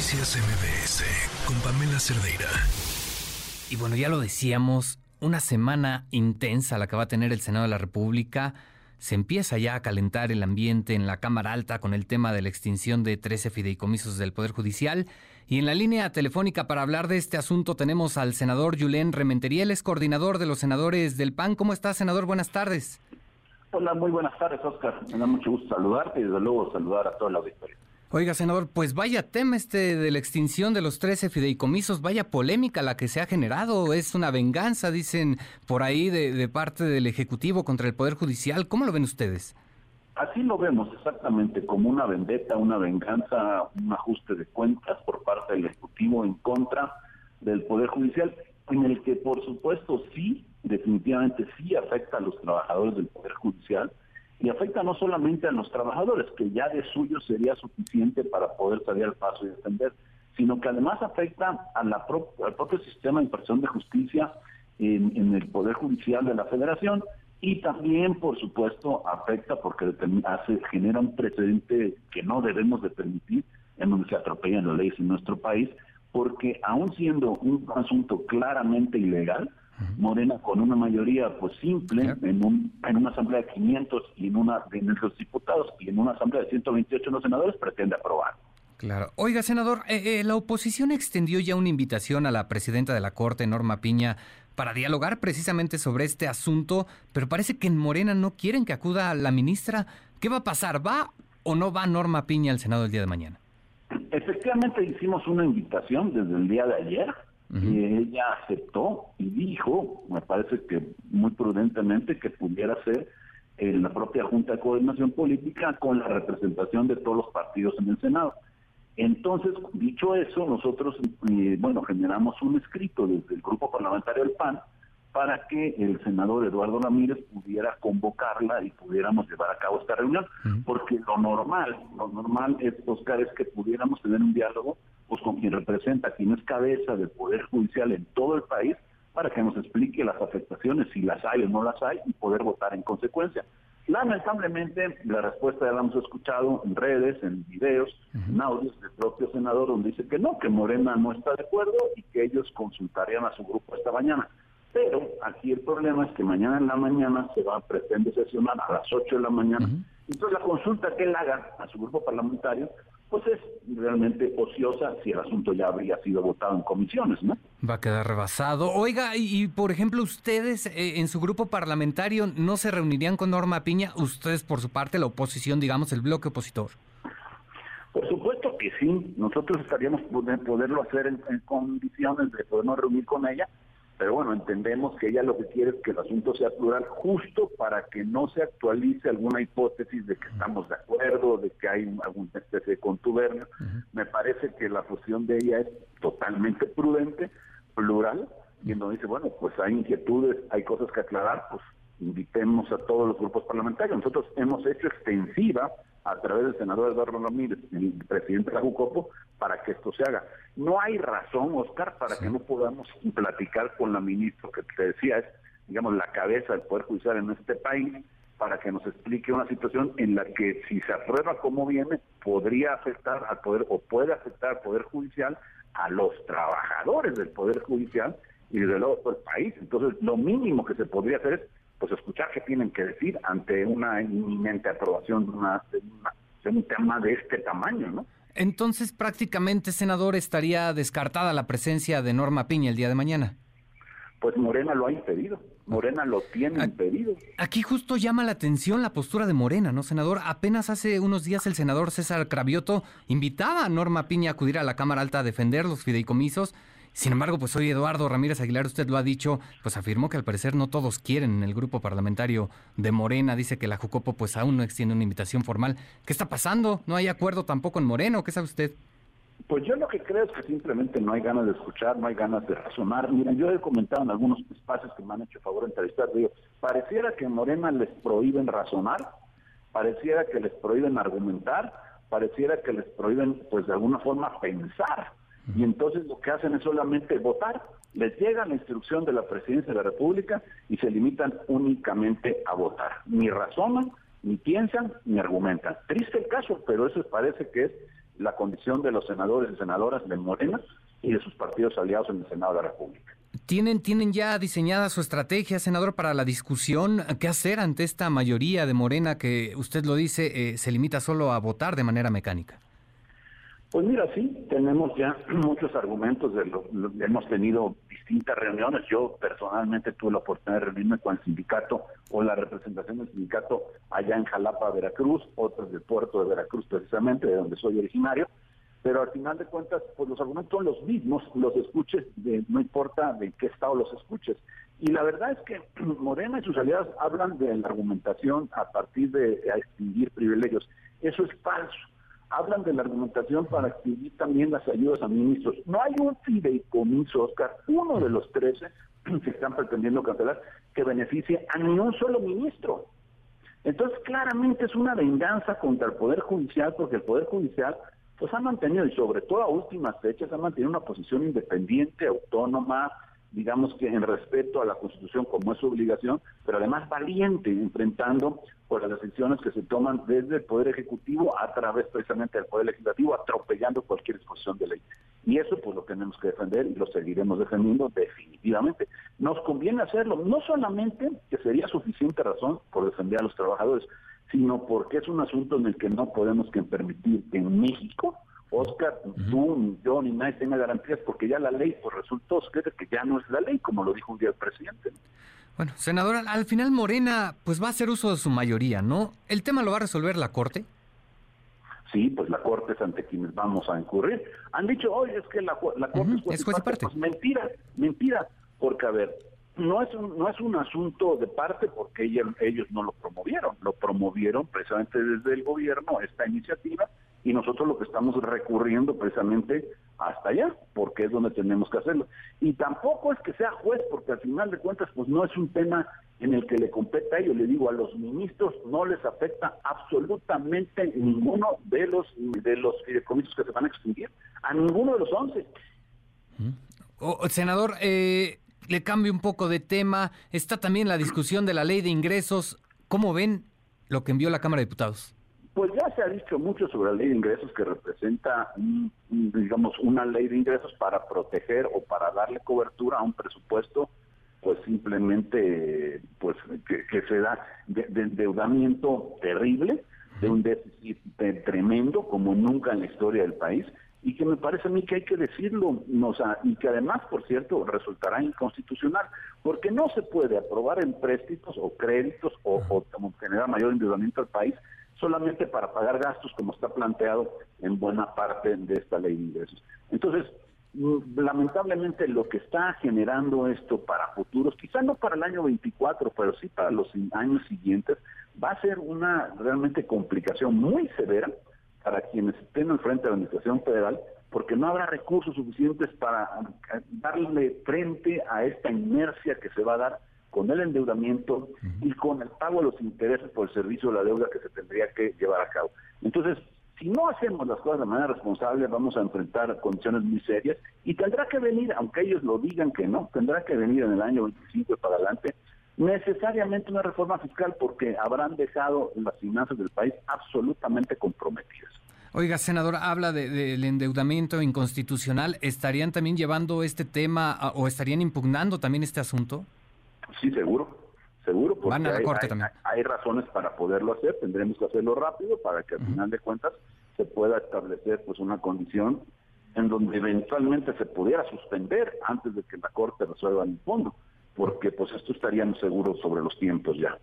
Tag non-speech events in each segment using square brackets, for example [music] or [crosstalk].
Noticias MBS con Pamela Cerdeira. Y bueno, ya lo decíamos, una semana intensa la que va a tener el Senado de la República. Se empieza ya a calentar el ambiente en la Cámara Alta con el tema de la extinción de 13 fideicomisos del Poder Judicial. Y en la línea telefónica para hablar de este asunto tenemos al senador Julen Rementería, él es coordinador de los senadores del PAN. ¿Cómo está, senador? Buenas tardes. Hola, muy buenas tardes, Oscar. Me da mucho gusto saludarte y desde luego saludar a toda la auditoría. Oiga, senador, pues vaya tema este de la extinción de los 13 fideicomisos, vaya polémica la que se ha generado, es una venganza, dicen por ahí, de, parte del Ejecutivo contra el Poder Judicial. ¿Cómo lo ven ustedes? Así lo vemos exactamente, como una vendetta, una venganza, un ajuste de cuentas por parte del Ejecutivo en contra del Poder Judicial, en el que por supuesto sí, definitivamente sí afecta a los trabajadores del Poder Judicial, y afecta no solamente a los trabajadores, que ya de suyo sería suficiente para poder salir al paso y defender, sino que además afecta a la al propio sistema de impresión de justicia en, el Poder Judicial de la Federación y también, por supuesto, afecta porque hace, genera un precedente que no debemos de permitir en donde se atropellan las leyes en nuestro país, porque aún siendo un asunto claramente ilegal, Morena con una mayoría pues simple en un en una asamblea de 500 y en una de los diputados y en una asamblea de 128 los senadores pretende aprobar. Claro. Oiga, senador, eh, eh, la oposición extendió ya una invitación a la presidenta de la Corte, Norma Piña, para dialogar precisamente sobre este asunto, pero parece que en Morena no quieren que acuda la ministra. ¿Qué va a pasar? ¿Va o no va Norma Piña al Senado el día de mañana? Efectivamente hicimos una invitación desde el día de ayer y ella aceptó y dijo, me parece que muy prudentemente, que pudiera ser en la propia Junta de Coordinación Política con la representación de todos los partidos en el Senado. Entonces, dicho eso, nosotros, eh, bueno, generamos un escrito desde el Grupo Parlamentario del PAN para que el senador Eduardo Ramírez pudiera convocarla y pudiéramos llevar a cabo esta reunión, porque lo normal, lo normal es, Oscar, es que pudiéramos tener un diálogo pues con quien representa, quien es cabeza del Poder Judicial en todo el país, para que nos explique las afectaciones, si las hay o no las hay, y poder votar en consecuencia. Lamentablemente, la respuesta ya la hemos escuchado en redes, en videos, en audios del propio senador, donde dice que no, que Morena no está de acuerdo y que ellos consultarían a su grupo esta mañana. Pero aquí el problema es que mañana en la mañana se va a pretender sesionar a las 8 de la mañana. Entonces la consulta que él haga a su grupo parlamentario pues es realmente ociosa si el asunto ya habría sido votado en comisiones, ¿no? Va a quedar rebasado. Oiga, y, por ejemplo, ustedes eh, en su grupo parlamentario no se reunirían con Norma Piña, ustedes por su parte, la oposición, digamos, el bloque opositor. Por supuesto que sí, nosotros estaríamos poderlo hacer en, en condiciones de podernos reunir con ella, pero bueno, entendemos que ella lo que quiere es que el asunto sea plural justo para que no se actualice alguna hipótesis de que estamos de acuerdo, de que hay alguna especie de contubernio. Me parece que la posición de ella es totalmente prudente, plural, y nos dice, bueno, pues hay inquietudes, hay cosas que aclarar, pues invitemos a todos los grupos parlamentarios. Nosotros hemos hecho extensiva a través del senador Eduardo Ramírez, el presidente de la Jucopo, para que esto se haga. No hay razón, Oscar, para que no podamos platicar con la ministra que te decía, es, digamos, la cabeza del Poder Judicial en este país, para que nos explique una situación en la que si se aprueba como viene, podría afectar al Poder, o puede afectar al Poder Judicial, a los trabajadores del Poder Judicial y desde luego todo el país. Entonces, lo mínimo que se podría hacer es pues escuchar qué tienen que decir ante una inminente aprobación de, una, de, un tema de este tamaño, ¿no? Entonces, prácticamente, senador, estaría descartada la presencia de Norma Piña el día de mañana. Pues Morena lo ha impedido. Morena lo tiene impedido. Aquí justo llama la atención la postura de Morena, ¿no, senador? Apenas hace unos días el senador César Cravioto invitaba a Norma Piña a acudir a la Cámara Alta a defender los fideicomisos sin embargo, pues hoy Eduardo Ramírez Aguilar, usted lo ha dicho, pues afirmó que al parecer no todos quieren en el grupo parlamentario de Morena. Dice que la Jucopo pues aún no extiende una invitación formal. ¿Qué está pasando? ¿No hay acuerdo tampoco en Moreno? ¿Qué sabe usted? Pues yo lo que creo es que simplemente no hay ganas de escuchar, no hay ganas de razonar. Miren, yo he comentado en algunos espacios que me han hecho favor de entrevistar, digo, pareciera que en Morena les prohíben razonar, pareciera que les prohíben argumentar, pareciera que les prohíben, pues de alguna forma, pensar y entonces lo que hacen es solamente votar. Les llega la instrucción de la presidencia de la República y se limitan únicamente a votar. Ni razonan, ni piensan, ni argumentan. Triste el caso, pero eso parece que es la condición de los senadores y senadoras de Morena y de sus partidos aliados en el Senado de la República. ¿Tienen, ¿Tienen ya diseñada su estrategia, senador, para la discusión? ¿Qué hacer ante esta mayoría de Morena que usted lo dice eh, se limita solo a votar de manera mecánica? Pues mira, sí, tenemos ya [clears throat] muchos argumentos, de lo, hemos tenido distintas reuniones, yo personalmente tuve la oportunidad de reunirme con el sindicato o la representación del sindicato allá en Jalapa, Veracruz, otros del puerto de Veracruz precisamente, de donde soy originario, pero al final de cuentas, pues los argumentos son los mismos, los escuches, de, no importa de qué estado los escuches. Y la verdad es que [clears throat] Morena y sus aliados hablan de la argumentación a partir de extinguir privilegios. Eso es falso. Hablan de la argumentación para extinguir también las ayudas a ministros. No hay un fideicomiso, Oscar, uno de los 13 que [clears throat] están pretendiendo cancelar, que beneficie a ni un solo ministro. Entonces, claramente es una venganza contra el Poder Judicial, porque el Poder Judicial pues ha mantenido, y sobre todo a últimas fechas, ha mantenido una posición independiente, autónoma, digamos que en respeto a la Constitución como es su obligación, pero además valiente, enfrentando por las decisiones que se toman desde el Poder Ejecutivo a través precisamente del Poder Legislativo, atropellando cualquier disposición de ley. Y eso pues lo tenemos que defender y lo seguiremos defendiendo definitivamente. Nos conviene hacerlo, no solamente que sería suficiente razón por defender a los trabajadores, sino porque es un asunto en el que no podemos que permitir que en México, Oscar, tú, ni yo, ni nadie tenga garantías, porque ya la ley pues resultó, que ya no es la ley, como lo dijo un día el presidente. Bueno, senador, al final Morena pues va a hacer uso de su mayoría, ¿no? ¿El tema lo va a resolver la Corte? Sí, pues la Corte es ante quienes vamos a incurrir. Han dicho, oye, es que la, la Corte es juez y parte. Pues mentira, mentira, porque a ver, no es un, no es un asunto de parte porque ellos, ellos no lo promovieron, lo promovieron precisamente desde el gobierno esta iniciativa y nosotros lo que estamos recurriendo precisamente hasta allá, porque es donde tenemos que hacerlo. Y tampoco es que sea juez, porque al final de cuentas pues no es un tema en el que le compete a ellos, le digo, a los ministros no les afecta absolutamente ninguno de los de los fideicomisos que se van a extinguir, a ninguno de los once. senador, eh, le cambio un poco de tema. Está también la discusión de la ley de ingresos. ¿Cómo ven lo que envió la Cámara de Diputados? Pues ya se ha dicho mucho sobre la ley de ingresos que representa, digamos, una ley de ingresos para proteger o para darle cobertura a un presupuesto, pues simplemente, pues que, se da de, endeudamiento terrible, de un déficit tremendo como nunca en la historia del país y que me parece a mí que hay que decirlo, o sea, y que además, por cierto, resultará inconstitucional, porque no se puede aprobar empréstitos o créditos o, o generar mayor endeudamiento al país solamente para pagar gastos como está planteado en buena parte de esta ley de ingresos. Entonces, mm, lamentablemente lo que está generando esto para futuros, quizá no para el año 24, pero sí para los años siguientes, va a ser una realmente complicación muy severa para quienes estén al frente de la Administración Federal, porque no habrá recursos suficientes para eh, darle frente a esta inercia que se va a dar con el endeudamiento y con el pago de los intereses por el servicio de la deuda que se tendría que llevar a cabo. Entonces, si no hacemos las cosas de manera responsable, vamos a enfrentar condiciones muy serias y tendrá que venir, aunque ellos lo digan que no, tendrá que venir en el año 25 para adelante necesariamente una reforma fiscal porque habrán dejado las finanzas del país absolutamente comprometidas. Oiga, senador, habla del endeudamiento inconstitucional. ¿Estarían también llevando este tema o estarían impugnando también este asunto? Sí, seguro, seguro. Porque Van a la Corte también. Hay, razones para poderlo hacer, tendremos que hacerlo rápido para que al final de cuentas se pueda establecer pues una condición en donde eventualmente se pudiera suspender antes de que la Corte resuelva el fondo porque pues esto estaríamos seguros sobre los tiempos ya.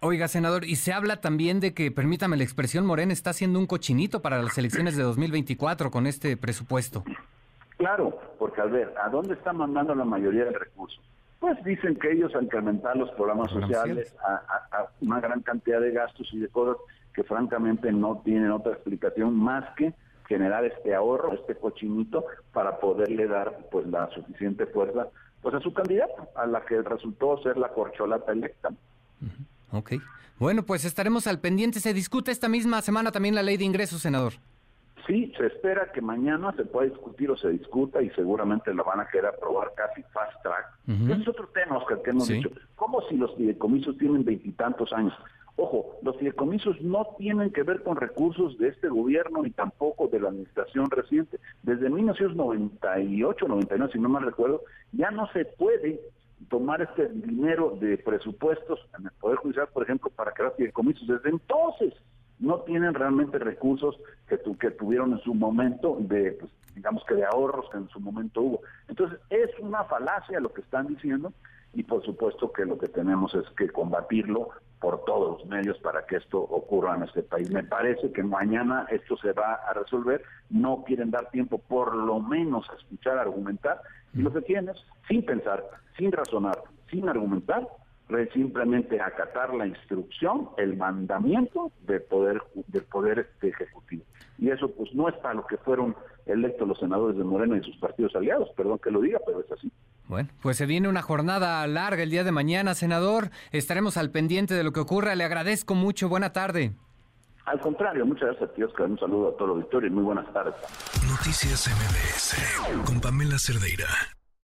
Oiga, senador, y se habla también de que, permítame la expresión, Morena está haciendo un cochinito para las elecciones de 2024 con este presupuesto. Claro, porque a ver, ¿a dónde está mandando la mayoría de recursos? Pues dicen que ellos incrementar los programas sociales, a, una gran cantidad de gastos y de cosas que francamente no tienen otra explicación más que generar este ahorro, este cochinito, para poderle dar pues la suficiente fuerza pues a su candidato, a la que resultó ser la corcholata electa. Ok. Bueno, pues estaremos al pendiente. Se discute esta misma semana también la ley de ingresos, senador. Sí, se espera que mañana se pueda discutir o se discuta y seguramente lo van a querer aprobar casi fast track. Ese es otro tema, Oscar, que hemos dicho. ¿Cómo si los fideicomisos tienen veintitantos años? Ojo, los fideicomisos no tienen que ver con recursos de este gobierno ni tampoco de la administración reciente. Desde 1998, 99, si no mal recuerdo, ya no se puede tomar este dinero de presupuestos en el Poder Judicial, por ejemplo, para crear fideicomisos. Desde entonces no tienen realmente recursos que, tu, que tuvieron en su momento de, pues, digamos que de ahorros que en su momento hubo. Entonces, es una falacia lo que están diciendo y por supuesto que lo que tenemos es que combatirlo por todos los medios para que esto ocurra en este país. Me parece que mañana esto se va a resolver, no quieren dar tiempo por lo menos a escuchar, argumentar, y lo que quieren es, sin pensar, sin razonar, sin argumentar, simplemente acatar la instrucción, el mandamiento del poder del poder este, ejecutivo. Y eso pues no es para lo que fueron electos los senadores de Morena y sus partidos aliados, perdón que lo diga, pero es así. Bueno, pues se viene una jornada larga el día de mañana, senador. Estaremos al pendiente de lo que ocurra. Le agradezco mucho. Buena tarde. Al contrario, muchas gracias a ti, Oscar. Un saludo a todo el auditorio y muy buenas tardes. Noticias MBS con Pamela Cerdeira.